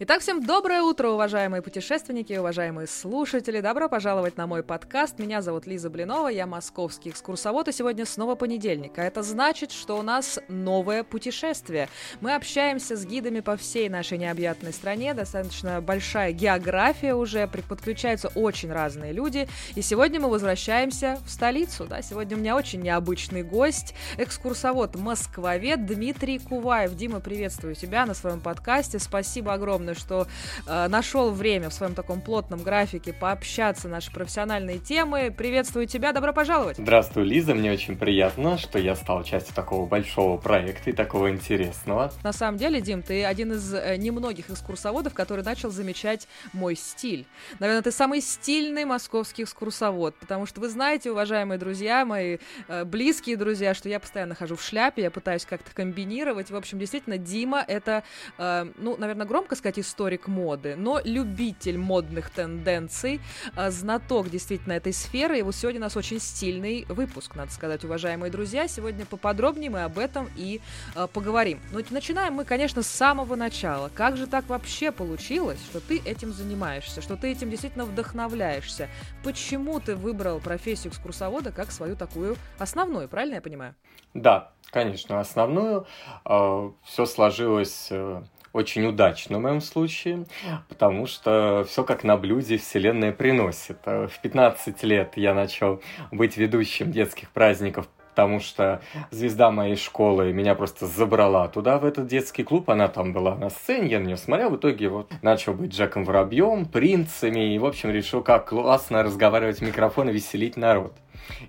Итак, всем доброе утро, уважаемые путешественники, уважаемые слушатели. Добро пожаловать на мой подкаст. Меня зовут Лиза Блинова, я московский экскурсовод, и сегодня снова понедельник. А это значит, что у нас новое путешествие. Мы общаемся с гидами по всей нашей необъятной стране, достаточно большая география уже, подключаются очень разные люди. И сегодня мы возвращаемся в столицу. Да? Сегодня у меня очень необычный гость, экскурсовод Москвовед Дмитрий Куваев. Дима, приветствую тебя на своем подкасте. Спасибо огромное огромное, что э, нашел время в своем таком плотном графике пообщаться наши профессиональные темы. Приветствую тебя, добро пожаловать. Здравствуй, Лиза, мне очень приятно, что я стал частью такого большого проекта и такого интересного. На самом деле, Дим, ты один из э, немногих экскурсоводов, который начал замечать мой стиль. Наверное, ты самый стильный московский экскурсовод, потому что вы знаете, уважаемые друзья, мои э, близкие друзья, что я постоянно хожу в шляпе, я пытаюсь как-то комбинировать. В общем, действительно, Дима — это, э, ну, наверное, громко сказать, историк моды, но любитель модных тенденций, а, знаток действительно этой сферы. И вот сегодня у нас очень стильный выпуск, надо сказать, уважаемые друзья. Сегодня поподробнее мы об этом и э, поговорим. Но начинаем мы, конечно, с самого начала. Как же так вообще получилось, что ты этим занимаешься, что ты этим действительно вдохновляешься? Почему ты выбрал профессию экскурсовода как свою такую основную, правильно я понимаю? Да, конечно, основную. Э, Все сложилось э, очень удачно в моем случае, потому что все как на блюде Вселенная приносит. В 15 лет я начал быть ведущим детских праздников потому что звезда моей школы меня просто забрала туда, в этот детский клуб. Она там была на сцене, я на нее смотрел. В итоге вот начал быть Джеком Воробьем, принцами. И, в общем, решил, как классно разговаривать в микрофон и веселить народ.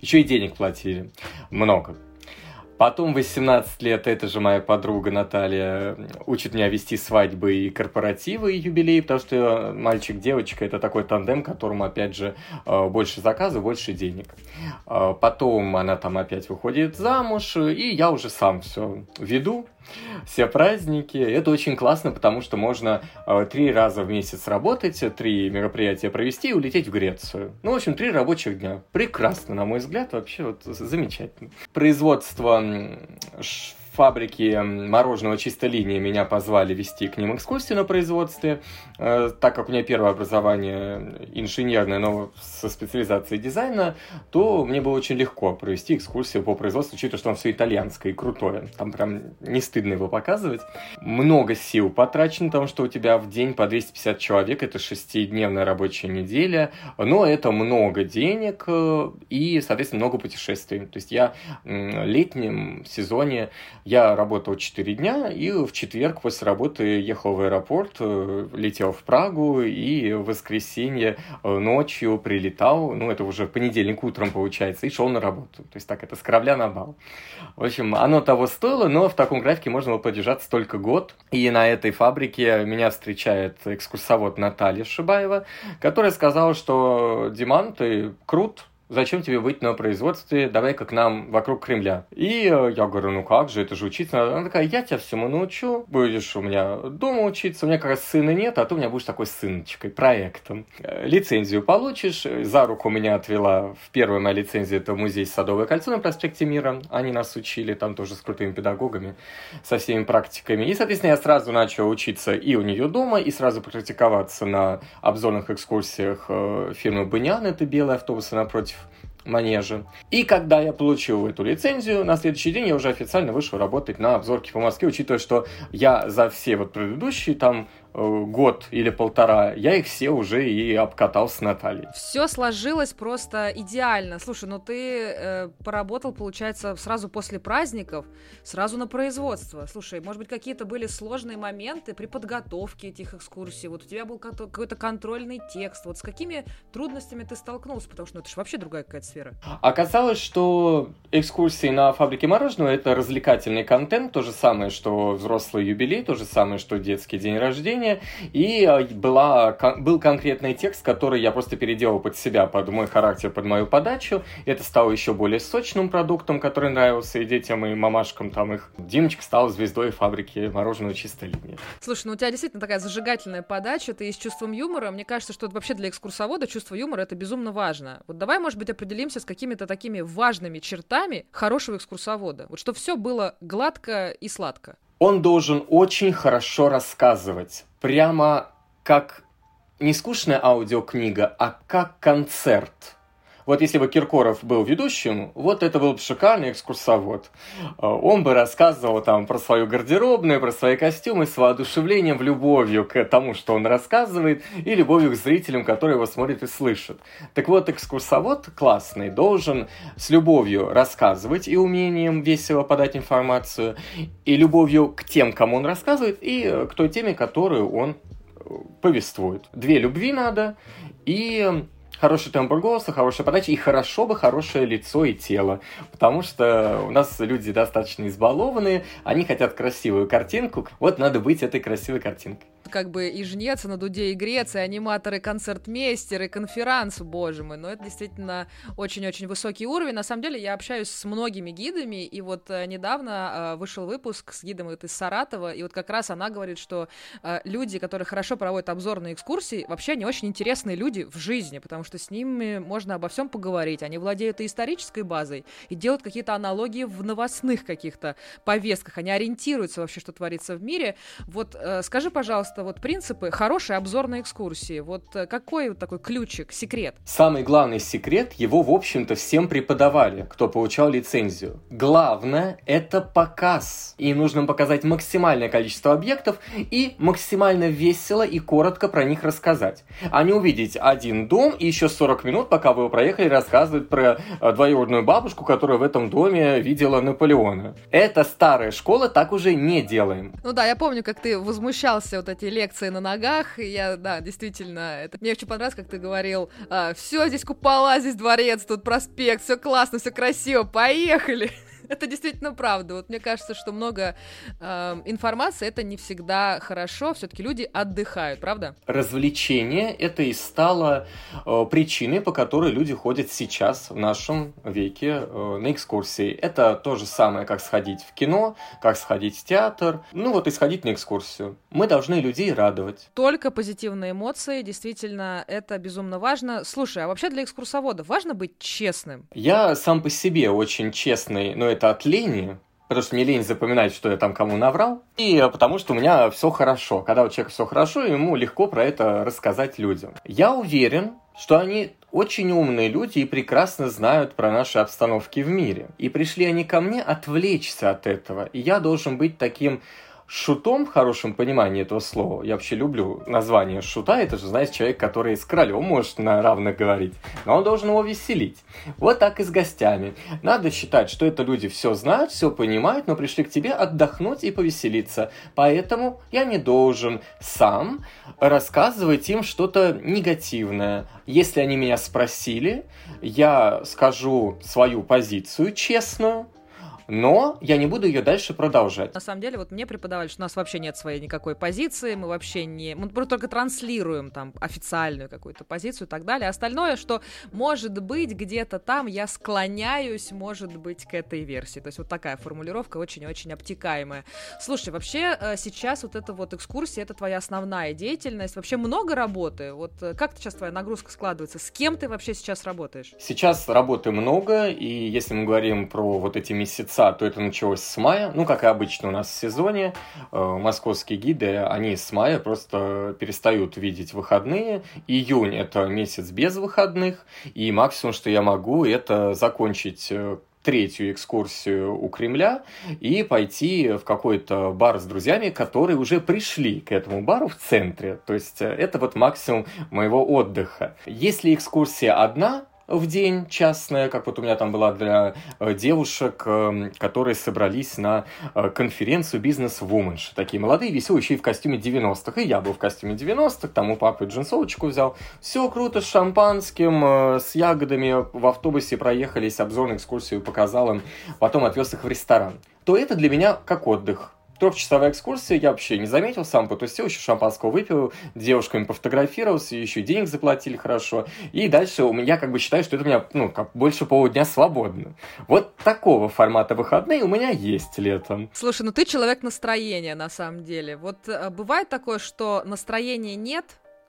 Еще и денег платили. Много. Потом 18 лет эта же моя подруга Наталья учит меня вести свадьбы и корпоративы, и юбилеи, потому что мальчик-девочка – это такой тандем, которому, опять же, э, больше заказов, больше денег. Э, потом она там опять выходит замуж, и я уже сам все веду, все праздники. Это очень классно, потому что можно э, три раза в месяц работать, три мероприятия провести и улететь в Грецию. Ну, в общем, три рабочих дня. Прекрасно, на мой взгляд, вообще вот замечательно. Производство фабрики мороженого чистой линии меня позвали вести к ним экскурсию на производстве, э, так как у меня первое образование инженерное, но со специализацией дизайна, то мне было очень легко провести экскурсию по производству, учитывая, что он все итальянское и крутое. Там прям не стыдно его показывать. Много сил потрачено, потому что у тебя в день по 250 человек, это шестидневная рабочая неделя, но это много денег э, и, соответственно, много путешествий. То есть я в летнем сезоне я работал 4 дня, и в четверг после работы ехал в аэропорт, э, летел в Прагу, и в воскресенье э, ночью прилетал, ну, это уже в понедельник утром получается, и шел на работу. То есть так, это с корабля на бал. В общем, оно того стоило, но в таком графике можно было подержаться только год. И на этой фабрике меня встречает экскурсовод Наталья Шибаева, которая сказала, что «Диман, ты крут, зачем тебе быть на производстве, давай-ка к нам вокруг Кремля. И э, я говорю, ну как же, это же учиться Она такая, я тебя всему научу, будешь у меня дома учиться, у меня как раз сына нет, а ты у меня будешь такой сыночкой, проектом. Э, лицензию получишь, за руку меня отвела в первую моя лицензия, это музей Садовое кольцо на проспекте Мира, они нас учили там тоже с крутыми педагогами, со всеми практиками. И, соответственно, я сразу начал учиться и у нее дома, и сразу практиковаться на обзорных экскурсиях э, фирмы Банян, это белые автобусы напротив манеже. И когда я получил эту лицензию, на следующий день я уже официально вышел работать на обзорке по Москве, учитывая, что я за все вот предыдущие там год или полтора, я их все уже и обкатал с Натальей. Все сложилось просто идеально. Слушай, ну ты э, поработал, получается, сразу после праздников, сразу на производство. Слушай, может быть, какие-то были сложные моменты при подготовке этих экскурсий? Вот у тебя был какой-то контрольный текст. Вот с какими трудностями ты столкнулся? Потому что ну, это же вообще другая какая-то сфера. Оказалось, что экскурсии на фабрике мороженого — это развлекательный контент, то же самое, что взрослый юбилей, то же самое, что детский день рождения, чтение, и э, была, был конкретный текст, который я просто переделал под себя, под мой характер, под мою подачу. Это стало еще более сочным продуктом, который нравился и детям, и мамашкам там их. Димочка стал звездой фабрики мороженого чистой линии. Слушай, ну у тебя действительно такая зажигательная подача, ты с чувством юмора. Мне кажется, что вообще для экскурсовода чувство юмора это безумно важно. Вот давай, может быть, определимся с какими-то такими важными чертами хорошего экскурсовода. Вот что все было гладко и сладко. Он должен очень хорошо рассказывать прямо как не скучная аудиокнига, а как концерт – вот если бы Киркоров был ведущим, вот это был бы шикарный экскурсовод. Э, он бы рассказывал там про свою гардеробную, про свои костюмы с воодушевлением, любовью к тому, что он рассказывает, и любовью к зрителям, которые его смотрят и слышат. Так вот, экскурсовод классный должен с любовью рассказывать и умением весело подать информацию, и любовью к тем, кому он рассказывает, и к той теме, которую он э, повествует. Две любви надо, и хороший тембр голоса, хорошая подача и хорошо бы хорошее лицо и тело. Потому что у нас люди достаточно избалованные, они хотят красивую картинку. Вот надо быть этой красивой картинкой как бы и жнец, на дуде и греция, аниматоры, концертмейстеры, конферанс, боже мой, но это действительно очень-очень высокий уровень. На самом деле я общаюсь с многими гидами, и вот э, недавно э, вышел выпуск с гидом из Саратова, и вот как раз она говорит, что э, люди, которые хорошо проводят обзорные экскурсии, вообще они очень интересные люди в жизни, потому что с ними можно обо всем поговорить. Они владеют и исторической базой, и делают какие-то аналогии в новостных каких-то повестках, они ориентируются вообще, что творится в мире. Вот скажи, пожалуйста, пожалуйста, вот принципы хорошей обзорной экскурсии. Вот э, какой вот такой ключик, секрет? Самый главный секрет, его, в общем-то, всем преподавали, кто получал лицензию. Главное – это показ. И нужно показать максимальное количество объектов и максимально весело и коротко про них рассказать. А не увидеть один дом и еще 40 минут, пока вы его проехали, рассказывать про э, двоюродную бабушку, которая в этом доме видела Наполеона. Это старая школа, так уже не делаем. Ну да, я помню, как ты возмущался вот эти лекции на ногах. И я, да, действительно, это мне очень понравилось, как ты говорил, а, все здесь купола, здесь дворец, тут проспект, все классно, все красиво, поехали. Это действительно правда. Вот мне кажется, что много э, информации это не всегда хорошо. Все-таки люди отдыхают, правда? Развлечение это и стало э, причиной, по которой люди ходят сейчас в нашем веке э, на экскурсии. Это то же самое, как сходить в кино, как сходить в театр. Ну вот и сходить на экскурсию. Мы должны людей радовать. Только позитивные эмоции, действительно, это безумно важно. Слушай, а вообще для экскурсоводов важно быть честным? Я сам по себе очень честный, но это это от лени, потому что мне лень запоминать, что я там кому наврал, и потому что у меня все хорошо. Когда у человека все хорошо, ему легко про это рассказать людям. Я уверен, что они очень умные люди и прекрасно знают про наши обстановки в мире. И пришли они ко мне отвлечься от этого. И я должен быть таким шутом в хорошем понимании этого слова, я вообще люблю название шута, это же, знаешь, человек, который с королем может на равных говорить, но он должен его веселить. Вот так и с гостями. Надо считать, что это люди все знают, все понимают, но пришли к тебе отдохнуть и повеселиться. Поэтому я не должен сам рассказывать им что-то негативное. Если они меня спросили, я скажу свою позицию честную, но я не буду ее дальше продолжать. На самом деле, вот мне преподавали, что у нас вообще нет своей никакой позиции, мы вообще не... Мы только транслируем там официальную какую-то позицию и так далее. Остальное, что может быть где-то там я склоняюсь, может быть, к этой версии. То есть вот такая формулировка очень-очень обтекаемая. Слушай, вообще э, сейчас вот эта вот экскурсия, это твоя основная деятельность. Вообще много работы? Вот э, как сейчас твоя нагрузка складывается? С кем ты вообще сейчас работаешь? Сейчас работы много, и если мы говорим про вот эти месяцы конца, то это началось с мая. Ну, как и обычно у нас в сезоне, э, московские гиды, они с мая просто перестают видеть выходные. Июнь – это месяц без выходных, и максимум, что я могу, это закончить э, третью экскурсию у Кремля и пойти в какой-то бар с друзьями, которые уже пришли к этому бару в центре. То есть э, это вот максимум моего отдыха. Если экскурсия одна, в день частная, как вот у меня там была для э, девушек, эм, которые собрались на э, конференцию бизнес-вуменш. Такие молодые, веселые, еще и в костюме 90-х. И я был в костюме 90-х, там у папы джинсовочку взял. Все круто, с шампанским, э, с ягодами. В автобусе проехались, обзорную экскурсию показал им. Потом отвез их в ресторан. То это для меня как отдых Трехчасовая экскурсия, я вообще не заметил, сам потусил, еще шампанского выпил, девушками пофотографировался, еще денег заплатили хорошо. И дальше у меня как бы считаю, что это у меня, ну, как больше полудня свободно. Вот такого формата выходные у меня есть летом. Слушай, ну ты человек настроения, на самом деле. Вот э, бывает такое, что настроения нет,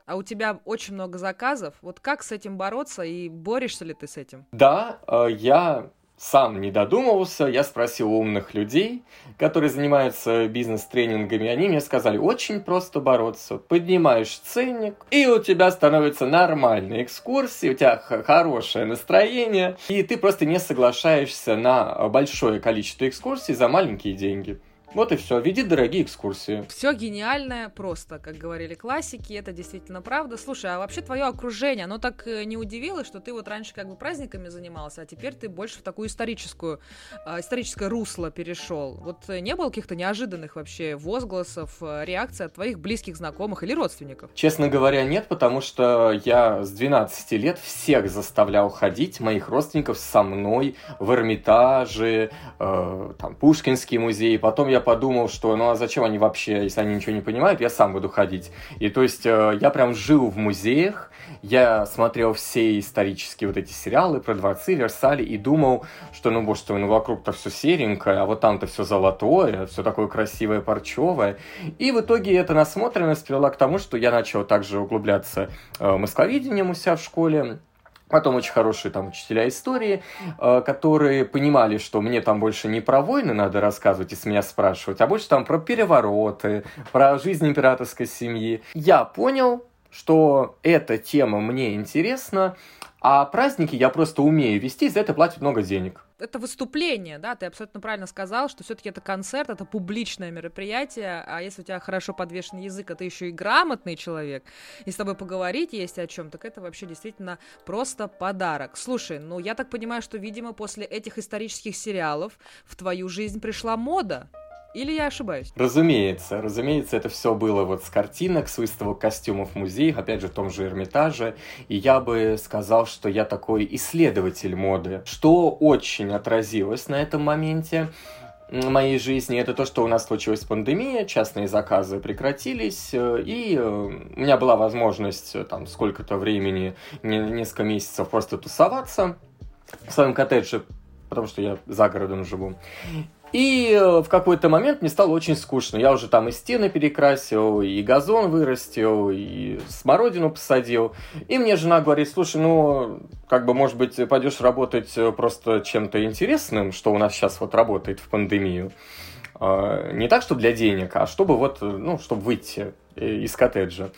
а у тебя очень много заказов. Вот как с этим бороться и борешься ли ты с этим? Да, э, я сам не додумывался, я спросил умных людей, которые занимаются бизнес-тренингами, они мне сказали, очень просто бороться. Поднимаешь ценник, и у тебя становится нормальная экскурсия, у тебя хорошее настроение, и ты просто не соглашаешься на большое количество экскурсий за маленькие деньги. Вот и все. Веди дорогие экскурсии. Все гениальное просто, как говорили классики, это действительно правда. Слушай, а вообще твое окружение, оно так э, не удивило, что ты вот раньше как бы праздниками занимался, а теперь ты больше в такую историческую, э, историческое русло перешел. Вот э, не было каких-то неожиданных вообще возгласов, реакций от твоих близких знакомых или родственников? Честно говоря, нет, потому что я с 12 лет всех заставлял ходить, моих родственников со мной в Эрмитаже, э, там, Пушкинский музей, потом я подумал, что ну а зачем они вообще, если они ничего не понимают, я сам буду ходить. И то есть э, я прям жил в музеях, я смотрел все исторические вот эти сериалы про дворцы, Версали и думал, что ну боже, ну вокруг-то все серенькое, а вот там-то все золотое, все такое красивое, парчевое. И в итоге эта насмотренность привела к тому, что я начал также углубляться э, москвоведением у себя в школе, Потом очень хорошие там учителя истории, э, которые понимали, что мне там больше не про войны надо рассказывать и с меня спрашивать, а больше там про перевороты, про жизнь императорской семьи. Я понял, что эта тема мне интересна, а праздники я просто умею вести, за это платят много денег это выступление, да, ты абсолютно правильно сказал, что все-таки это концерт, это публичное мероприятие, а если у тебя хорошо подвешен язык, а ты еще и грамотный человек, и с тобой поговорить есть о чем, так это вообще действительно просто подарок. Слушай, ну я так понимаю, что, видимо, после этих исторических сериалов в твою жизнь пришла мода. Или я ошибаюсь? Разумеется, разумеется, это все было вот с картинок, с выставок костюмов в музеях, опять же, в том же Эрмитаже. И я бы сказал, что я такой исследователь моды, что очень отразилось на этом моменте моей жизни, это то, что у нас случилась пандемия, частные заказы прекратились, э, и э, у меня была возможность э, там сколько-то времени, несколько месяцев просто тусоваться в своем коттедже, потому что я за городом живу. И э, в какой-то момент мне стало очень скучно. Я уже там и стены перекрасил, и газон вырастил, и смородину посадил. И мне жена говорит, слушай, ну, как бы, может быть, пойдешь работать э, просто чем-то интересным, что у нас сейчас вот работает в пандемию. А, не так, что для денег, а чтобы вот, э, ну, чтобы выйти из коттеджа.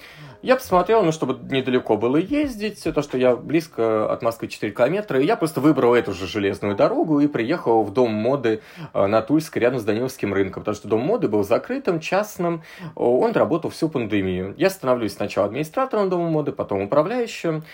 Я посмотрел, ну, чтобы недалеко было ездить, то, что я близко от Москвы 4 километра, и я просто выбрал эту же железную дорогу и приехал в дом моды э, на Тульск рядом с Даниловским рынком, потому что дом моды был закрытым, частным, он работал всю пандемию. Я становлюсь сначала администратором дома моды, потом управляющим,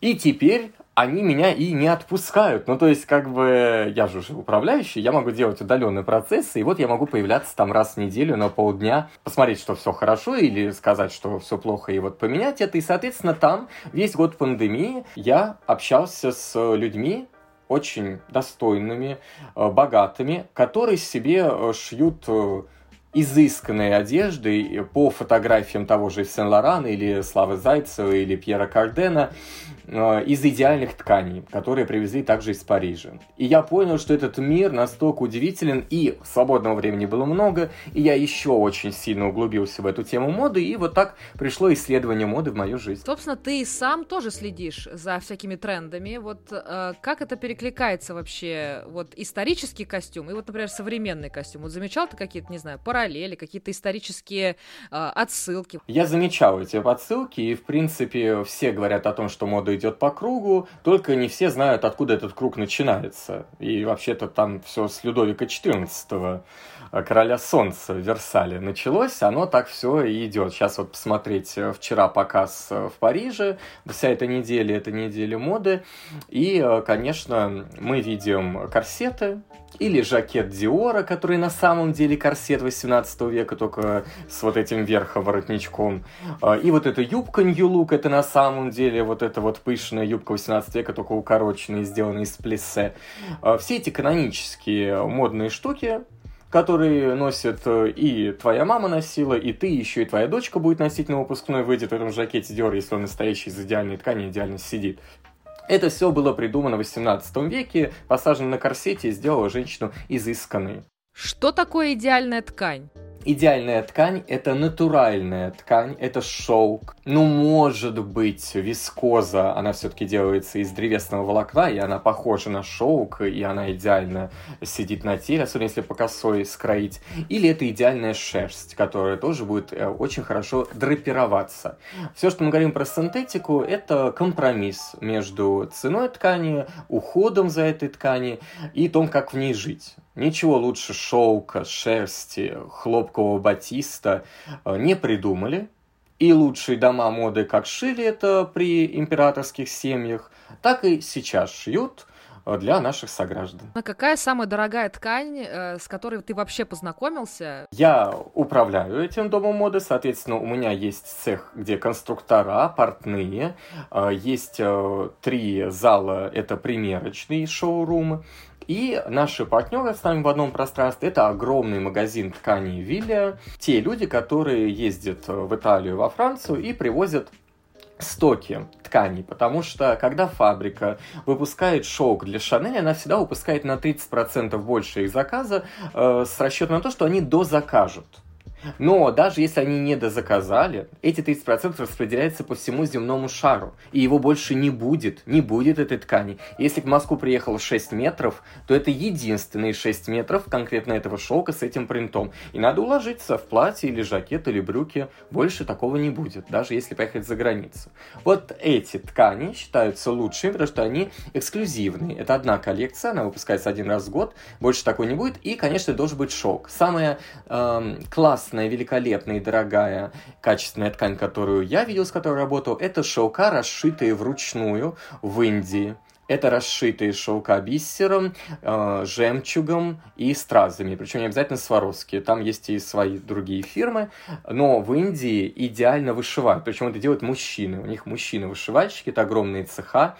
и теперь они меня и не отпускают. Ну, то есть, как бы, я же уже управляющий, я могу делать удаленные процессы, и вот я могу появляться там раз в неделю на полдня, посмотреть, что все хорошо, или сказать, что все плохо, и вот поменять это. И, соответственно, там весь год пандемии я общался с людьми, очень достойными, э, богатыми, которые себе э, шьют э, изысканной одежды по фотографиям того же Сен-Лорана или Славы Зайцева или Пьера Кардена, Э, из идеальных тканей, которые привезли также из Парижа. И я понял, что этот мир настолько удивителен, и свободного времени было много, и я еще очень сильно углубился в эту тему моды, и вот так пришло исследование моды в мою жизнь. Собственно, ты сам тоже следишь за всякими трендами. Вот э, как это перекликается вообще, вот исторический костюм и вот, например, современный костюм? Вот замечал ты какие-то, не знаю, параллели, какие-то исторические э, отсылки? Я замечал эти отсылки, и, в принципе, все говорят о том, что мода идет по кругу, только не все знают, откуда этот круг начинается. И вообще-то там все с Людовика XIV, короля солнца в Версале началось, оно так все и идет. Сейчас вот посмотреть, э, вчера показ э, в Париже, вся эта неделя, это неделя моды, и, конечно, мы видим корсеты, или жакет Диора, который на самом деле корсет 18 века, только с вот этим верхом воротничком. А, и вот эта юбка New Look, это на самом деле вот эта вот пышная юбка 18 века, только укороченная, сделанная из плессе. А, все эти канонические модные штуки, которые носят э, и твоя мама носила, и ты, еще и твоя дочка будет носить на выпускной, выйдет в этом жакете Dior, если он настоящий из идеальной ткани, идеально сидит. Это все было придумано в 18 веке, посажено на корсете и сделало женщину изысканной. Что такое идеальная ткань? Идеальная ткань – это натуральная ткань, это шелк. Ну, может быть, вискоза, она все-таки делается из древесного волокна, и она похожа на шелк, и она идеально сидит на теле, особенно если по косой скроить. Или это идеальная шерсть, которая тоже будет э, очень хорошо драпироваться. Все, что мы говорим про синтетику, это компромисс между ценой ткани, уходом за этой ткани и том, как в ней жить. Ничего лучше шелка, шерсти, хлопкового батиста э, не придумали. И лучшие дома моды как шили это при императорских семьях, так и сейчас шьют э, для наших сограждан. А какая самая дорогая ткань, э, с которой ты вообще познакомился? Я управляю этим домом моды, соответственно, у меня есть цех, где конструктора, портные, есть три зала, это примерочные шоурумы, и наши партнеры с нами в одном пространстве – это огромный магазин тканей Вилля. Те люди, которые ездят в Италию, во Францию и привозят стоки тканей, потому что когда фабрика выпускает шелк для Шанель, она всегда выпускает на 30% больше их заказа э, с расчетом на то, что они дозакажут. Но даже если они не дозаказали, эти 30% распределяются по всему земному шару, и его больше не будет, не будет этой ткани. Если в Москву приехало 6 метров, то это единственные 6 метров конкретно этого шелка с этим принтом. И надо уложиться в платье или жакет или брюки, больше такого не будет, даже если поехать за границу. Вот эти ткани считаются лучшими, потому что они эксклюзивные. Это одна коллекция, она выпускается один раз в год, больше такой не будет, и, конечно, должен быть шелк. Самая эм, классная классная, великолепная и дорогая качественная ткань, которую я видел, с которой работал, это шелка, расшитые вручную в Индии. Это расшитые шелка бисером, э, жемчугом и стразами. Причем не обязательно сваровские. Там есть и свои другие фирмы. Но в Индии идеально вышивают. Причем это делают мужчины. У них мужчины-вышивальщики, это огромные цеха.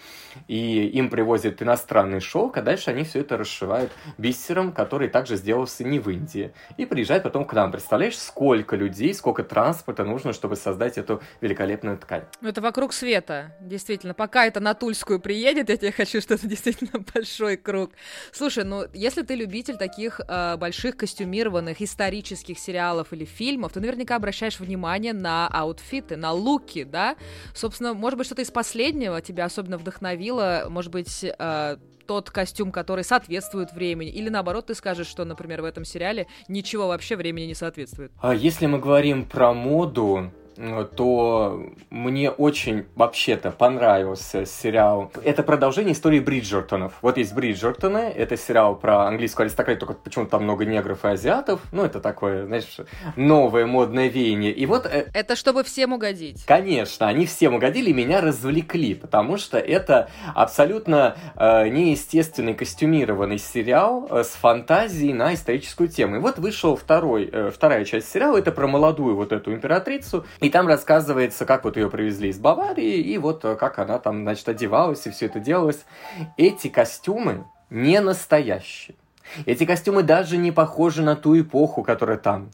И им привозят иностранный шелк, а дальше они все это расшивают бисером, который также сделался не в Индии. И приезжает потом к нам. Представляешь, сколько людей, сколько транспорта нужно, чтобы создать эту великолепную ткань. Ну, это вокруг света, действительно. Пока это на Тульскую приедет, тебе хочу, что это действительно большой круг. Слушай, ну если ты любитель таких э, больших костюмированных исторических сериалов или фильмов, ты наверняка обращаешь внимание на аутфиты, на луки, да? Собственно, может быть, что-то из последнего тебя особенно вдохновило, может быть, э, тот костюм, который соответствует времени, или наоборот ты скажешь, что, например, в этом сериале ничего вообще времени не соответствует. А если мы говорим про моду, то мне очень вообще-то понравился сериал. Это продолжение истории Бриджертонов. Вот есть Бриджертоны, это сериал про английскую аристократию, только почему-то там много негров и азиатов. Ну, это такое, знаешь, новое модное веяние. И вот... Э, это чтобы всем угодить. Конечно, они всем угодили и меня развлекли, потому что это абсолютно э, неестественный костюмированный сериал э, с фантазией на историческую тему. И вот вышел второй, э, вторая часть сериала, это про молодую вот эту императрицу, и там рассказывается, как вот ее привезли из Баварии, и вот э, как она там, значит, одевалась, и все это делалось. Эти костюмы не настоящие. Эти костюмы даже не похожи на ту эпоху, которая там.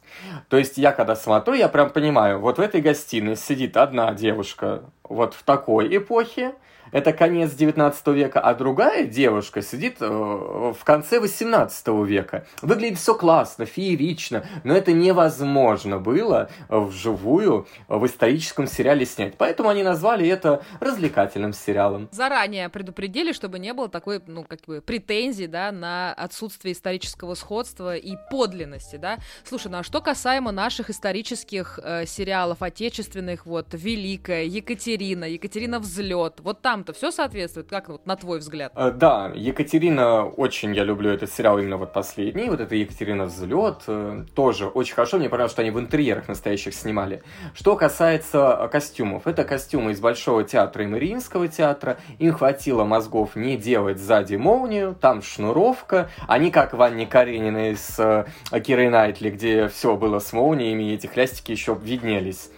То есть я когда смотрю, я прям понимаю, вот в этой гостиной сидит одна девушка вот в такой эпохе, это конец 19 века, а другая девушка сидит э, в конце 18 века. Выглядит все классно, феерично, но это невозможно было вживую в историческом сериале снять. Поэтому они назвали это развлекательным сериалом. Заранее предупредили, чтобы не было такой, ну, как бы, претензий, да, на отсутствие исторического сходства и подлинности, да. Слушай, ну а что касаемо наших исторических э, сериалов отечественных, вот, Великая, Екатерина, Екатерина Взлет, вот там там-то все соответствует? Как вот на твой взгляд? Э, да, Екатерина, очень я люблю этот сериал именно вот последний, вот это Екатерина Взлет, э, тоже очень хорошо, мне понравилось, что они в интерьерах настоящих снимали. Что касается э, костюмов, это костюмы из Большого театра и Мариинского театра, им хватило мозгов не делать сзади молнию, там шнуровка, они как в Анне Карениной с Кирой Найтли, где все было с молниями, и эти хлястики еще виднелись.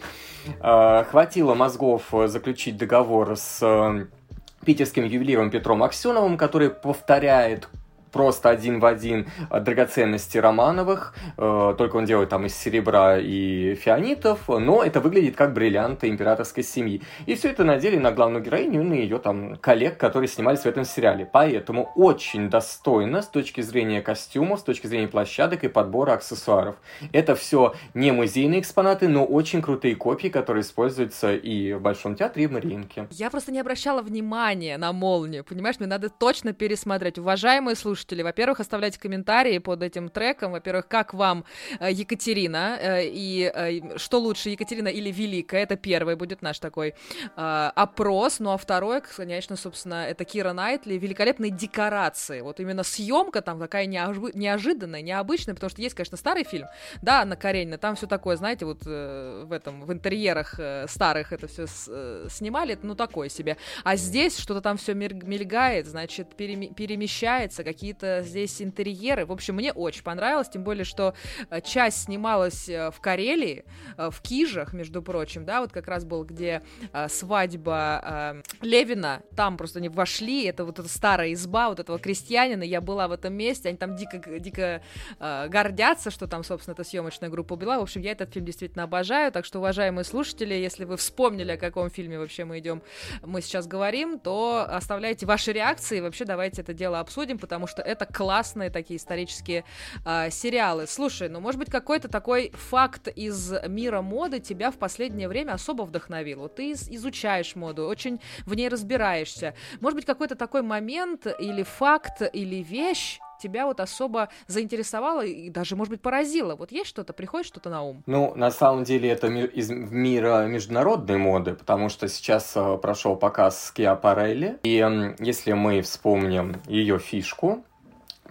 Хватило мозгов заключить договор с питерским ювелиром Петром Аксеновым, который повторяет просто один в один драгоценности Романовых, э, только он делает там из серебра и фианитов, но это выглядит как бриллианты императорской семьи. И все это надели на главную героиню и на ее там коллег, которые снимались в этом сериале. Поэтому очень достойно с точки зрения костюмов, с точки зрения площадок и подбора аксессуаров. Это все не музейные экспонаты, но очень крутые копии, которые используются и в Большом театре, и в Мариинке. Я просто не обращала внимания на молнию, понимаешь? Мне надо точно пересмотреть. Уважаемые слушатели, во-первых, оставляйте комментарии под этим треком. Во-первых, как вам э, Екатерина э, и э, что лучше, Екатерина или Великая? Это первый будет наш такой опрос. Ну а второй, конечно, собственно, это Кира Найтли. Великолепные декорации. Вот именно съемка там такая неожиданная, необычная, потому что есть, конечно, старый фильм, да, Анна Каренина, там все такое, знаете, вот в этом, в интерьерах старых это все снимали, это ну такое себе. А здесь что-то там все мельгает, значит, перемещается, какие-то здесь интерьеры. В общем, мне очень понравилось, тем более, что э, часть снималась э, в Карелии, э, в Кижах, между прочим, да, вот как раз был, где свадьба Левина, там просто они вошли, это вот эта старая изба вот этого крестьянина, я была в этом месте, они там дико, дико гордятся, что там, собственно, эта съемочная группа была. В общем, я этот фильм действительно обожаю, так что, уважаемые слушатели, если вы вспомнили, о каком фильме вообще мы идем, мы сейчас говорим, то оставляйте ваши реакции, вообще давайте это дело обсудим, потому что это классные такие исторические э, сериалы. Слушай, ну может быть какой-то такой факт из мира моды тебя в последнее время особо вдохновил. Вот ты изучаешь моду, очень в ней разбираешься. Может быть какой-то такой момент или факт или вещь, тебя вот особо заинтересовало и даже, может быть, поразило? Вот есть что-то, приходит что-то на ум? Ну, на самом деле, это ми- из мира международной моды, потому что сейчас э, прошел показ Скиапарелли, и э, если мы вспомним ее фишку,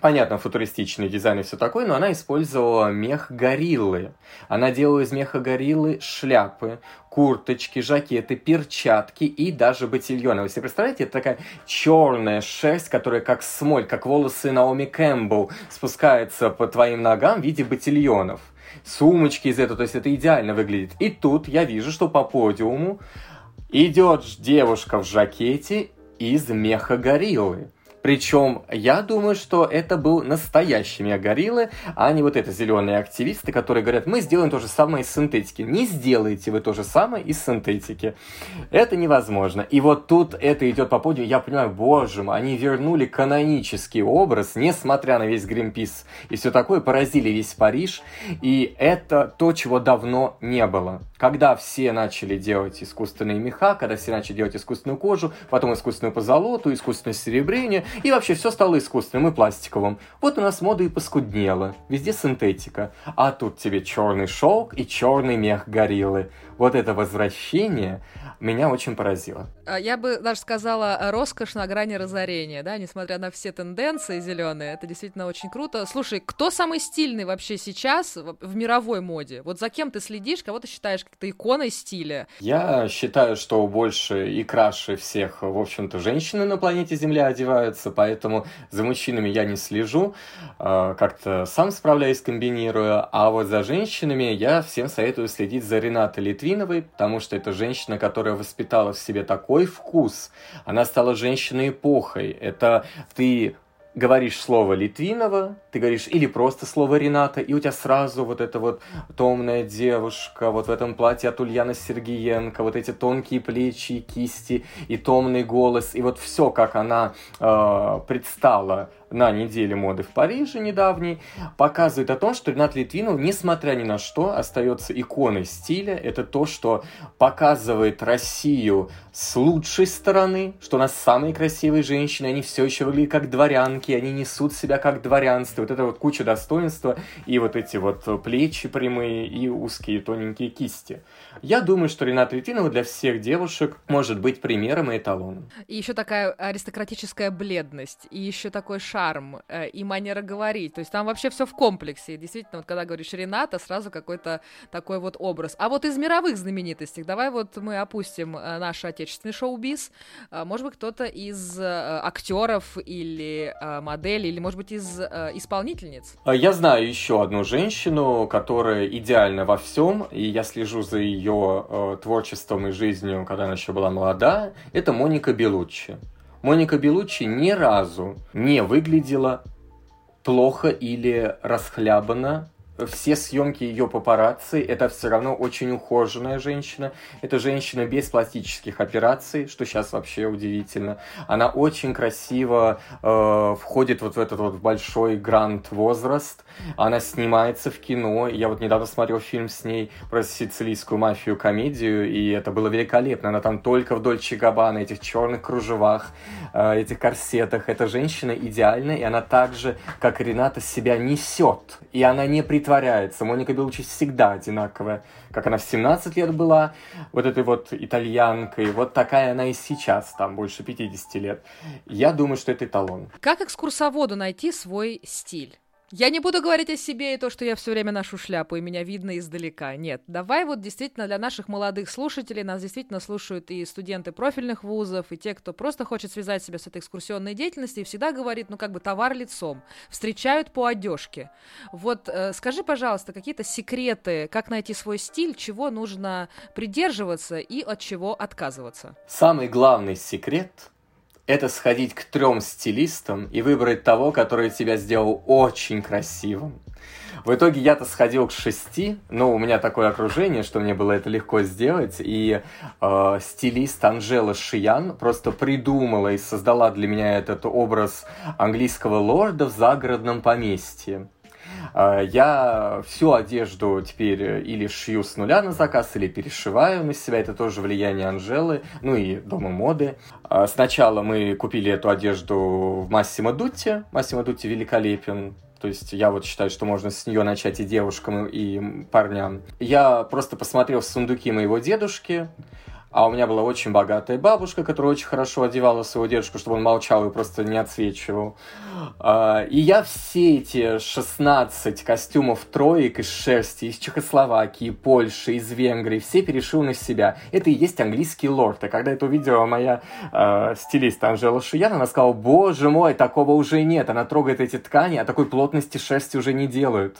понятно, футуристичный дизайн и все такое, но она использовала мех гориллы. Она делала из меха гориллы шляпы, курточки, жакеты, перчатки и даже ботильоны. Вы себе представляете, это такая черная шерсть, которая как смоль, как волосы Наоми Кэмпбелл спускается по твоим ногам в виде ботильонов. Сумочки из этого, то есть это идеально выглядит. И тут я вижу, что по подиуму идет девушка в жакете из меха гориллы. Причем я думаю, что это был настоящий мега-гориллы, а не вот это зеленые активисты, которые говорят, мы сделаем то же самое из синтетики. Не сделайте вы то же самое из синтетики. Это невозможно. И вот тут это идет по подию. Я понимаю, боже мой, они вернули канонический образ, несмотря на весь Гринпис и все такое, поразили весь Париж. И это то, чего давно не было. Когда все начали делать искусственные меха, когда все начали делать искусственную кожу, потом искусственную позолоту, искусственное серебрение, и вообще все стало искусственным и пластиковым. Вот у нас мода и поскуднела. Везде синтетика. А тут тебе черный шелк и черный мех гориллы. Вот это возвращение меня очень поразило. А, я бы даже сказала э, роскошь на грани разорения, да, несмотря на все тенденции зеленые, это действительно очень круто. Слушай, кто самый стильный вообще сейчас в мировой моде? Вот за кем ты следишь, кого ты считаешь как-то иконой стиля? Я считаю, что больше и краше всех, в общем-то, женщины на планете Земля одеваются, поэтому за мужчинами я не слежу, а, как-то сам справляюсь, комбинирую, а вот за женщинами я всем советую следить за Ренатой Литвиновой, потому что это женщина, которая воспитала в себе такой вкус, она стала женщиной эпохой, это ты говоришь слово Литвинова, ты говоришь или просто слово Рената, и у тебя сразу вот эта вот томная девушка, вот в этом платье от Ульяны Сергеенко, вот эти тонкие плечи, кисти и томный голос, и вот все, как она э, предстала на неделе моды в Париже недавней, показывает о том, что Ренат Литвинов, несмотря ни на что, остается иконой стиля. Это то, что показывает Россию с лучшей стороны, что у нас самые красивые женщины, они все еще выглядят как дворянки, они несут себя как дворянство. Вот это вот куча достоинства и вот эти вот плечи прямые и узкие тоненькие кисти. Я думаю, что Ренат Литвинова для всех девушек может быть примером и эталоном. И еще такая аристократическая бледность, и еще такой шарм, э, и манера говорить. То есть там вообще все в комплексе. И действительно, вот когда говоришь Рената, сразу какой-то такой вот образ. А вот из мировых знаменитостей, давай вот мы опустим э, наш отечественный шоу-биз. Э, может быть, кто-то из актеров или моделей, или, может быть, из исполнительниц? Я знаю еще одну женщину, которая идеальна во всем, и я слежу за ее э, творчеством и жизнью, когда она еще была молода, это Моника Белуччи. Моника Белуччи ни разу не выглядела плохо или расхлябана, все съемки ее папарацци, это все равно очень ухоженная женщина. Это женщина без пластических операций, что сейчас вообще удивительно. Она очень красиво э, входит вот в этот вот большой гранд возраст. Она снимается в кино. Я вот недавно смотрел фильм с ней про сицилийскую мафию комедию, и это было великолепно. Она там только в Дольче Габбана, этих черных кружевах, э, этих корсетах. Эта женщина идеальна, и она так же, как Рената, себя несет. И она не притворяется притворяется. Моника Белучи всегда одинаковая. Как она в 17 лет была, вот этой вот итальянкой, вот такая она и сейчас, там, больше 50 лет. Я думаю, что это эталон. Как экскурсоводу найти свой стиль? Я не буду говорить о себе и то, что я все время ношу шляпу, и меня видно издалека. Нет, давай вот действительно для наших молодых слушателей, нас действительно слушают и студенты профильных вузов, и те, кто просто хочет связать себя с этой экскурсионной деятельностью, и всегда говорит, ну как бы товар лицом, встречают по одежке. Вот э, скажи, пожалуйста, какие-то секреты, как найти свой стиль, чего нужно придерживаться и от чего отказываться? Самый главный секрет это сходить к трем стилистам и выбрать того, который тебя сделал очень красивым. В итоге я-то сходил к шести, но у меня такое окружение, что мне было это легко сделать, и э, стилист Анжела Шиян просто придумала и создала для меня этот образ английского лорда в загородном поместье. А, я всю одежду теперь или шью с нуля на заказ, или перешиваю на себя. Это тоже влияние Анжелы, ну и Дома моды. А, сначала мы купили эту одежду в Массимо Дутти. Массимо Дутти великолепен. То есть я вот считаю, что можно с нее начать и девушкам, и парням. Я просто посмотрел в сундуки моего дедушки, а у меня была очень богатая бабушка, которая очень хорошо одевала своего дедушку, чтобы он молчал и просто не отсвечивал. А, и я все эти 16 костюмов троек из шерсти, из Чехословакии, Польши, из Венгрии, все перешил на себя. Это и есть английский лорд. И когда это увидела моя э, стилист Анжела Шиян, она сказала, боже мой, такого уже нет. Она трогает эти ткани, а такой плотности шерсти уже не делают.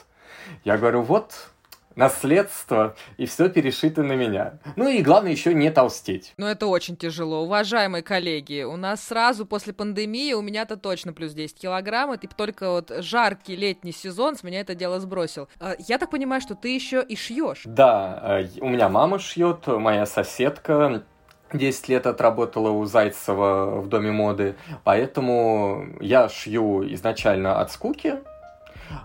Я говорю, вот, наследство, и все перешито на меня. Ну и главное еще не толстеть. Ну это очень тяжело. Уважаемые коллеги, у нас сразу после пандемии у меня-то точно плюс 10 килограмм, и только вот жаркий летний сезон с меня это дело сбросил. А, я так понимаю, что ты еще и шьешь. Да, э, у меня мама шьет, моя соседка 10 лет отработала у Зайцева в Доме моды, поэтому я шью изначально от скуки,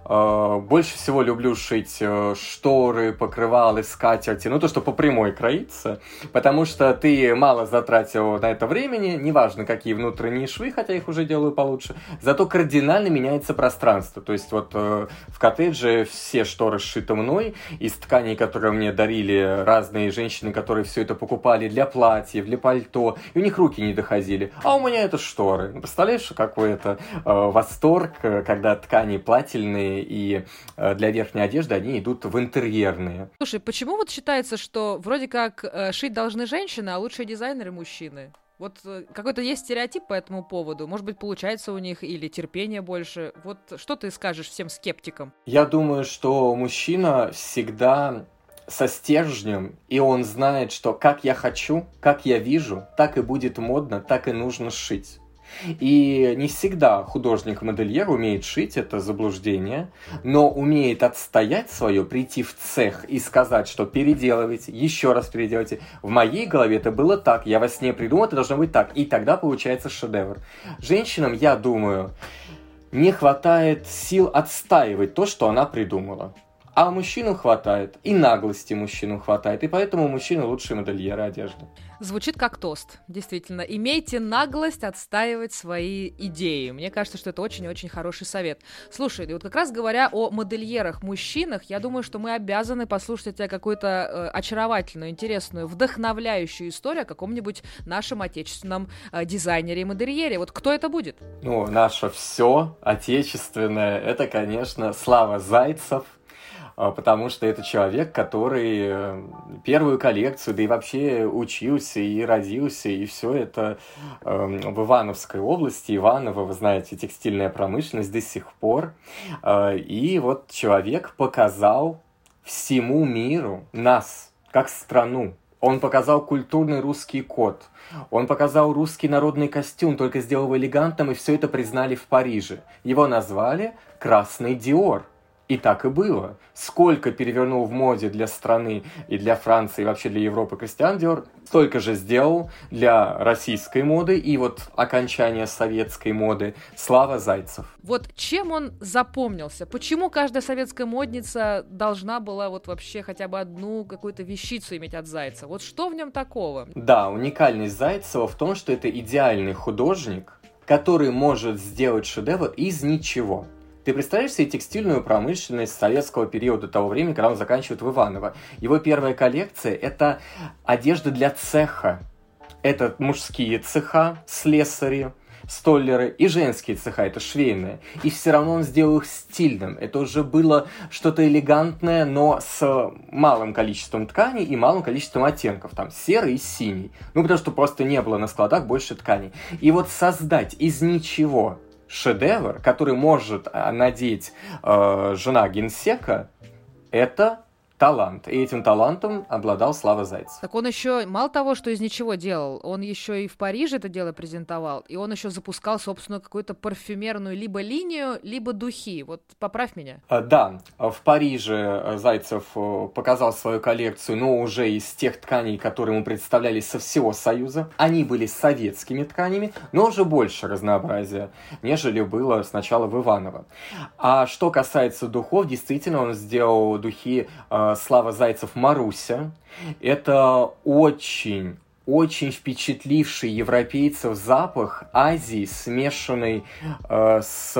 больше всего люблю шить э, шторы, покрывалы, скатерти, ну то, что по прямой кроится, потому что ты мало затратил на это времени, неважно какие внутренние швы, хотя их уже делаю получше, зато кардинально меняется пространство. То есть вот э, в коттедже все шторы сшиты мной, из тканей, которые мне дарили разные женщины, которые все это покупали для платьев, для пальто, и у них руки не доходили. А у меня это шторы. Представляешь, какой это э, восторг, когда ткани плательные, интерьерные и э, для верхней одежды они идут в интерьерные. Слушай, почему вот считается, что вроде как э, шить должны женщины, а лучшие дизайнеры мужчины? Вот э, какой-то есть стереотип по этому поводу. Может быть, получается у них или терпение больше. Вот что ты скажешь всем скептикам? Я думаю, что мужчина всегда со стержнем, и он знает, что как я хочу, как я вижу, так и будет модно, так и нужно шить. И не всегда художник-модельер умеет шить, это заблуждение, но умеет отстоять свое, прийти в цех и сказать, что переделывайте, еще раз переделайте. В моей голове это было так, я во сне придумал, это должно быть так. И тогда получается шедевр. Женщинам, я думаю, не хватает сил отстаивать то, что она придумала. А мужчину хватает, и наглости мужчину хватает, и поэтому мужчины лучшие модельеры одежды. Звучит как тост, действительно. Имейте наглость отстаивать свои идеи. Мне кажется, что это очень-очень хороший совет. Слушай, вот как раз говоря о модельерах, мужчинах, я думаю, что мы обязаны послушать от тебя какую-то э, очаровательную, интересную, вдохновляющую историю о каком-нибудь нашем отечественном э, дизайнере и модельере. Вот кто это будет? Ну, наше все отечественное, это, конечно, Слава Зайцев, потому что это человек, который э, первую коллекцию, да и вообще учился и родился, и все это эм, в Ивановской области. Иваново, вы знаете, текстильная промышленность до сих пор. А, и вот человек показал всему миру нас, как страну. Он показал культурный русский код. Он показал русский народный костюм, только сделал его элегантным, и все это признали в Париже. Его назвали красный Диор. И так и было. Сколько перевернул в моде для страны и для Франции, и вообще для Европы Кристиан Диор, столько же сделал для российской моды и вот окончания советской моды Слава Зайцев. Вот чем он запомнился? Почему каждая советская модница должна была вот вообще хотя бы одну какую-то вещицу иметь от Зайца? Вот что в нем такого? Да, уникальность Зайцева в том, что это идеальный художник, который может сделать шедевр из ничего. Ты представляешь себе текстильную промышленность советского периода того времени, когда он заканчивает в Иваново. Его первая коллекция – это одежда для цеха. Это мужские цеха, слесари, столлеры и женские цеха, это швейные. И все равно он сделал их стильным. Это уже было что-то элегантное, но с малым количеством тканей и малым количеством оттенков. Там серый и синий. Ну, потому что просто не было на складах больше тканей. И вот создать из ничего шедевр, который может э, надеть э, жена генсека, это талант. И этим талантом обладал Слава Зайцев. Так он еще, мало того, что из ничего делал, он еще и в Париже это дело презентовал, и он еще запускал собственную какую-то парфюмерную либо линию, либо духи. Вот поправь меня. А, да, в Париже э, Зайцев э, показал свою коллекцию, но уже из тех тканей, которые ему представлялись со всего Союза. Они были советскими тканями, но уже больше разнообразия, нежели было сначала в Иваново. А что касается духов, действительно он сделал духи э, Слава Зайцев «Маруся». Это очень очень впечатливший европейцев запах Азии, смешанный э, с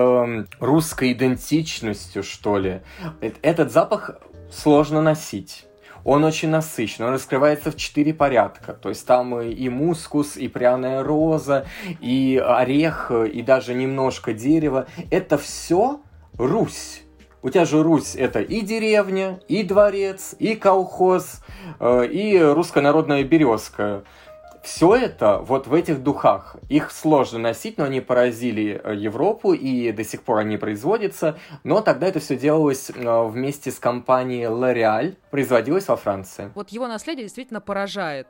русской идентичностью, что ли. Этот запах сложно носить. Он очень насыщенный, он раскрывается в четыре порядка. То есть там и мускус, и пряная роза, и орех, и даже немножко дерева. Это все Русь. У тебя же Русь это и деревня, и дворец, и колхоз, э, и русская народная березка все это вот в этих духах. Их сложно носить, но они поразили э, Европу, и до сих пор они производятся. Но тогда это все делалось э, вместе с компанией L'Oréal, производилось во Франции. Вот его наследие действительно поражает.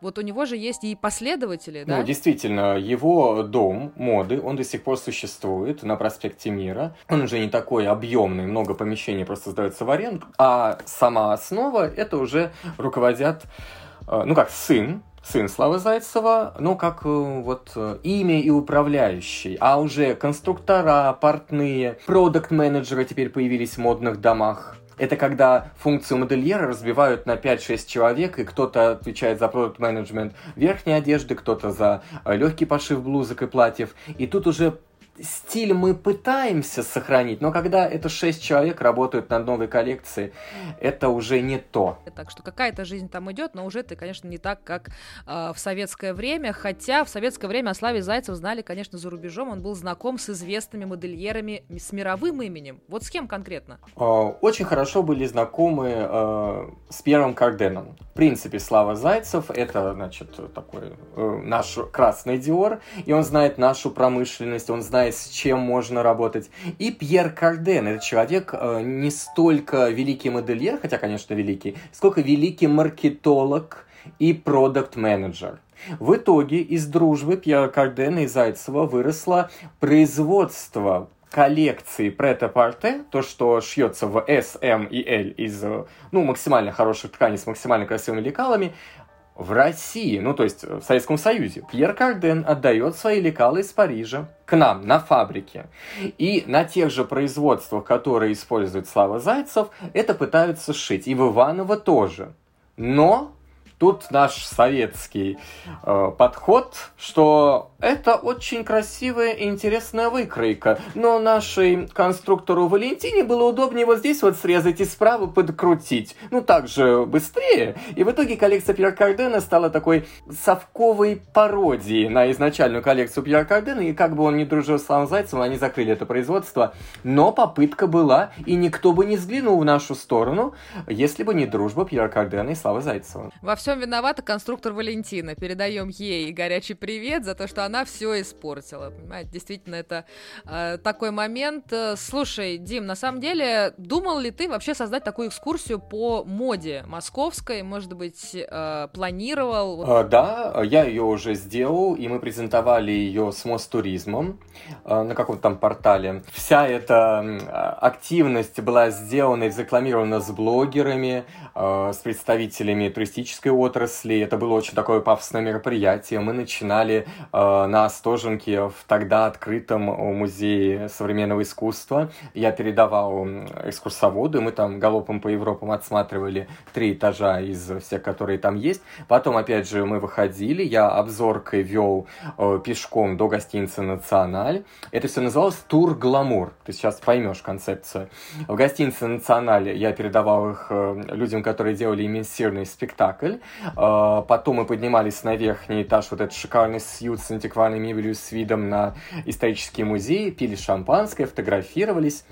Вот у него же есть и последователи, да? Ну, действительно, его дом моды, он до сих пор существует на проспекте Мира. Он уже не такой объемный, много помещений просто сдается в аренду. А сама основа, это уже руководят, э, ну как, сын сын Славы Зайцева, ну, как э, вот э, имя и управляющий, а уже конструктора, портные, продукт-менеджеры теперь появились в модных домах. Это когда функцию модельера разбивают на 5-6 человек, и кто-то отвечает за продукт-менеджмент верхней одежды, кто-то за э, легкий пошив блузок и платьев. И тут уже стиль мы пытаемся сохранить, но когда это шесть человек работают над новой коллекцией, это уже не то. Так что какая-то жизнь там идет, но уже это, конечно, не так, как э, в советское время. Хотя в советское время о Славе Зайцев знали, конечно, за рубежом. Он был знаком с известными модельерами с мировым именем. Вот с кем конкретно? А, очень хорошо были знакомы э, с Первым Карденом. В принципе, Слава Зайцев это, значит, такой э, наш красный Диор, и он знает нашу промышленность, он знает с чем можно работать. И Пьер Карден, это человек э, не столько великий модельер, хотя, конечно, великий, сколько великий маркетолог и продукт-менеджер. В итоге из дружбы Пьера Кардена и Зайцева выросло производство коллекции прета-парте, то, что шьется в S, M и L из ну, максимально хороших тканей с максимально красивыми лекалами, в России, ну то есть в Советском Союзе, Пьер Карден отдает свои лекалы из Парижа к нам на фабрике. И на тех же производствах, которые использует Слава Зайцев, это пытаются шить. И в Иваново тоже. Но тут наш советский э, подход, что это очень красивая и интересная выкройка, но нашей конструктору Валентине было удобнее вот здесь вот срезать и справа подкрутить. Ну, так же быстрее. И в итоге коллекция Пьер Кардена стала такой совковой пародией на изначальную коллекцию Пьер Кардена, и как бы он не дружил с Славом Зайцевым, они закрыли это производство. Но попытка была, и никто бы не взглянул в нашу сторону, если бы не дружба Пьера Кардена и Славы Зайцева. Во всем виновата конструктор Валентина. Передаем ей горячий привет за то, что она все испортила. Понимаете, действительно, это э, такой момент. Слушай, Дим, на самом деле, думал ли ты вообще создать такую экскурсию по моде московской? Может быть, э, планировал? А, да, я ее уже сделал, и мы презентовали ее с Мостуризмом э, на каком-то там портале. Вся эта активность была сделана и рекламирована с блогерами, э, с представителями туристической отрасли. Это было очень такое пафосное мероприятие. Мы начинали э, на Остоженке в тогда открытом музее современного искусства. Я передавал экскурсоводу, мы там галопом по Европам отсматривали три этажа из всех, которые там есть. Потом, опять же, мы выходили, я обзоркой вел э, пешком до гостиницы «Националь». Это все называлось «Тур Гламур». Ты сейчас поймешь концепцию. В гостинице «Националь» я передавал их э, людям, которые делали иммерсивный спектакль. Э, потом мы поднимались на верхний этаж, вот этот шикарный сьют с антикварной мебелью, с видом на исторический музей, пили шампанское, фотографировались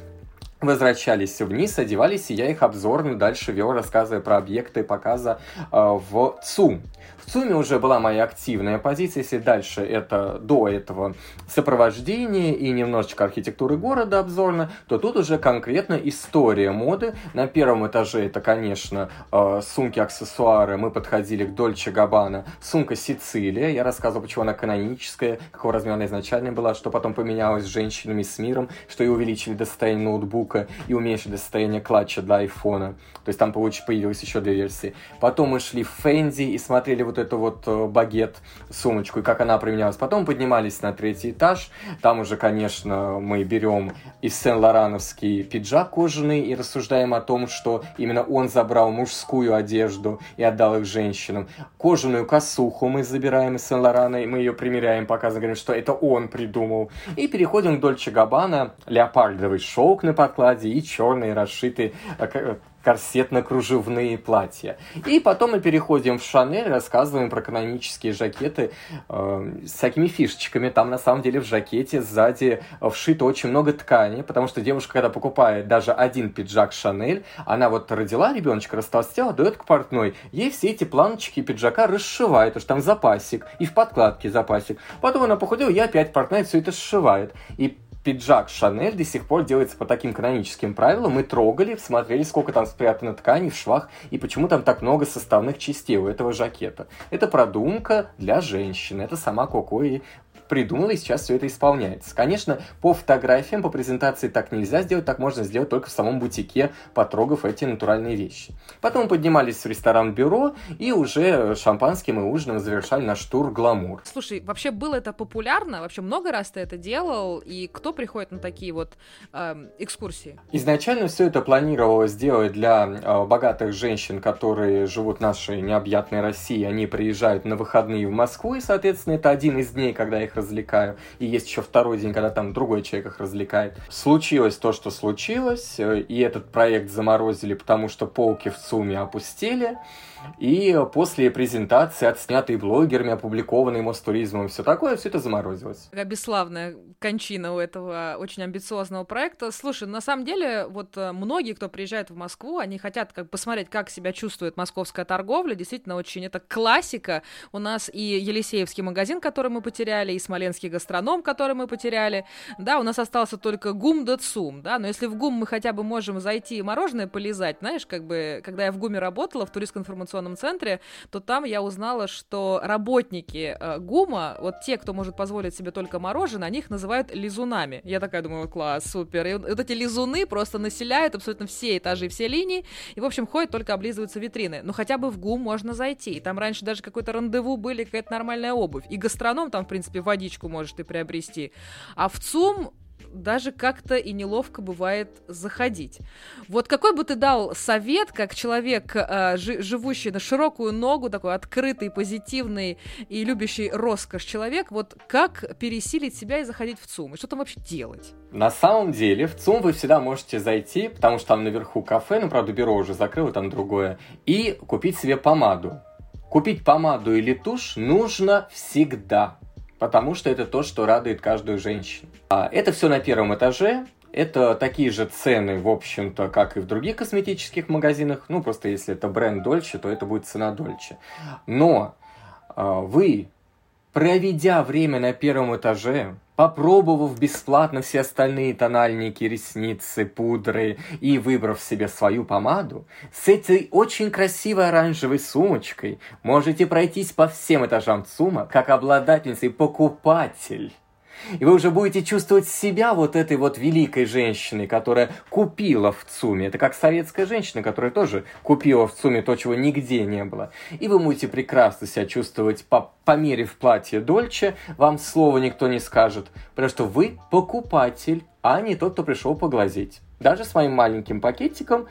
возвращались вниз, одевались, и я их обзорно дальше вел, рассказывая про объекты показа э, в ЦУМ. В уже была моя активная позиция, если дальше это до этого сопровождение и немножечко архитектуры города обзорно, то тут уже конкретно история моды. На первом этаже это, конечно, э, сумки, аксессуары. Мы подходили к Дольче Габбана. Сумка Сицилия. Я рассказывал, почему она каноническая, какого размера она изначально была, что потом поменялось с женщинами, с миром, что и увеличили достояние ноутбука и уменьшили состояние клатча для айфона. То есть там появилось еще две версии. Потом мы шли в Фэнди и смотрели вот эту вот э, багет, сумочку, и как она применялась. Потом поднимались на третий этаж. Там уже, конечно, мы берем из Сен-Лорановский пиджак кожаный и рассуждаем о том, что именно он забрал мужскую одежду и отдал их женщинам. Кожаную косуху мы забираем из Сен-Лорана, и мы ее примеряем, показываем, говорим, что это он придумал. И переходим к Дольче Габбана, леопардовый шелк на подкладе и черные расшитые э, корсетно-кружевные платья. И потом мы переходим в Шанель, рассказываем про канонические жакеты э, с всякими фишечками. Там на самом деле в жакете сзади вшито очень много ткани, потому что девушка, когда покупает даже один пиджак Шанель, она вот родила ребеночка, растолстела, дает к портной, ей все эти планочки пиджака расшивает, потому что там запасик, и в подкладке запасик. Потом она похудела, и опять портная все это сшивает. И пиджак Шанель до сих пор делается по таким каноническим правилам. Мы трогали, смотрели, сколько там спрятано ткани в швах и почему там так много составных частей у этого жакета. Это продумка для женщины. Это сама Коко и придумала, и сейчас все это исполняется. Конечно, по фотографиям, по презентации так нельзя сделать, так можно сделать только в самом бутике, потрогав эти натуральные вещи. Потом мы поднимались в ресторан-бюро, и уже шампанским и ужином завершали наш тур «Гламур». Слушай, вообще было это популярно? Вообще много раз ты это делал? И кто приходит на такие вот э, экскурсии? Изначально все это планировалось сделать для э, богатых женщин, которые живут в нашей необъятной России. Они приезжают на выходные в Москву, и, соответственно, это один из дней, когда их развлекаю. И есть еще второй день, когда там другой человек их развлекает. Случилось то, что случилось, э, и этот проект заморозили, потому что полки в ЦУМе опустили. И после презентации, отснятой блогерами, опубликованной Мостуризмом и все такое, все это заморозилось. Какая бесславная кончина у этого очень амбициозного проекта. Слушай, на самом деле, вот э, многие, кто приезжает в Москву, они хотят как посмотреть, как себя чувствует московская торговля. Действительно, очень это классика. У нас и Елисеевский магазин, который мы потеряли, и Смоленский гастроном, который мы потеряли. Да, у нас остался только ГУМ да ЦУМ, да, но если в ГУМ мы хотя бы можем зайти и мороженое полезать, знаешь, как бы, когда я в ГУМе работала, в туристско-информационном центре, то там я узнала, что работники э, ГУМа, вот те, кто может позволить себе только мороженое, они их называют лизунами. Я такая думаю, класс, супер. И вот эти лизуны просто населяют абсолютно все этажи, все линии, и, в общем, ходят только облизываются витрины. Но хотя бы в ГУМ можно зайти. Там раньше даже какой-то рандеву были, какая-то нормальная обувь. И гастроном там, в принципе, водичку можешь ты приобрести. А в ЦУМ даже как-то и неловко бывает заходить. Вот какой бы ты дал совет, как человек, э, живущий на широкую ногу, такой открытый, позитивный и любящий роскошь человек, вот как пересилить себя и заходить в ЦУМ? И что там вообще делать? На самом деле в ЦУМ вы всегда можете зайти, потому что там наверху кафе, ну, правда, бюро уже закрыло, там другое, и купить себе помаду. Купить помаду или тушь нужно всегда потому что это то, что радует каждую женщину. А это все на первом этаже. Это такие же цены, в общем-то, как и в других косметических магазинах. Ну, просто если это бренд Дольче, то это будет цена Дольче. Но э, вы проведя время на первом этаже, попробовав бесплатно все остальные тональники, ресницы, пудры и выбрав себе свою помаду, с этой очень красивой оранжевой сумочкой можете пройтись по всем этажам ЦУМа как обладательница и покупатель. И вы уже будете чувствовать себя вот этой вот великой женщиной, которая купила в ЦУМе. Это как советская женщина, которая тоже купила в ЦУМе то, чего нигде не было. И вы будете прекрасно себя чувствовать по, по мере в платье Дольче. Вам слова никто не скажет, потому что вы покупатель, а не тот, кто пришел поглазеть даже с моим маленьким пакетиком,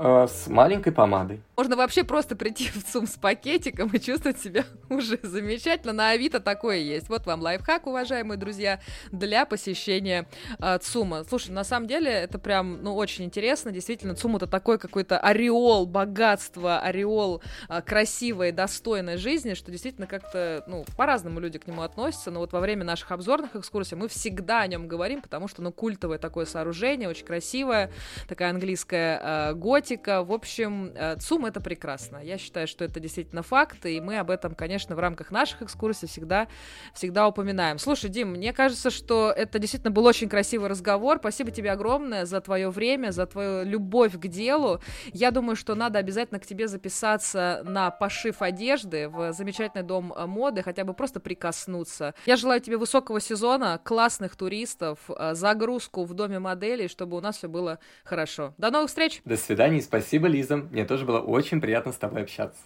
с маленькой помадой. Можно вообще просто прийти в ЦУМ с пакетиком и чувствовать себя уже замечательно. На Авито такое есть. Вот вам лайфхак, уважаемые друзья, для посещения э, ЦУМа. Слушай, на самом деле это прям, ну, очень интересно. Действительно, ЦУМ это такой какой-то ореол богатства, ореол э, красивой, достойной жизни, что действительно как-то, ну, по-разному люди к нему относятся. Но вот во время наших обзорных экскурсий мы всегда о нем говорим, потому что, ну, культовое такое сооружение, очень красивое такая английская э, готика. В общем, э, ЦУМ это прекрасно. Я считаю, что это действительно факт, и мы об этом, конечно, в рамках наших экскурсий всегда, всегда упоминаем. Слушай, Дим, мне кажется, что это действительно был очень красивый разговор. Спасибо тебе огромное за твое время, за твою любовь к делу. Я думаю, что надо обязательно к тебе записаться на пошив одежды в замечательный дом э, моды, хотя бы просто прикоснуться. Я желаю тебе высокого сезона, классных туристов, э, загрузку в доме моделей, чтобы у нас все было хорошо. До новых встреч! До свидания, спасибо, Лиза. Мне тоже было очень приятно с тобой общаться.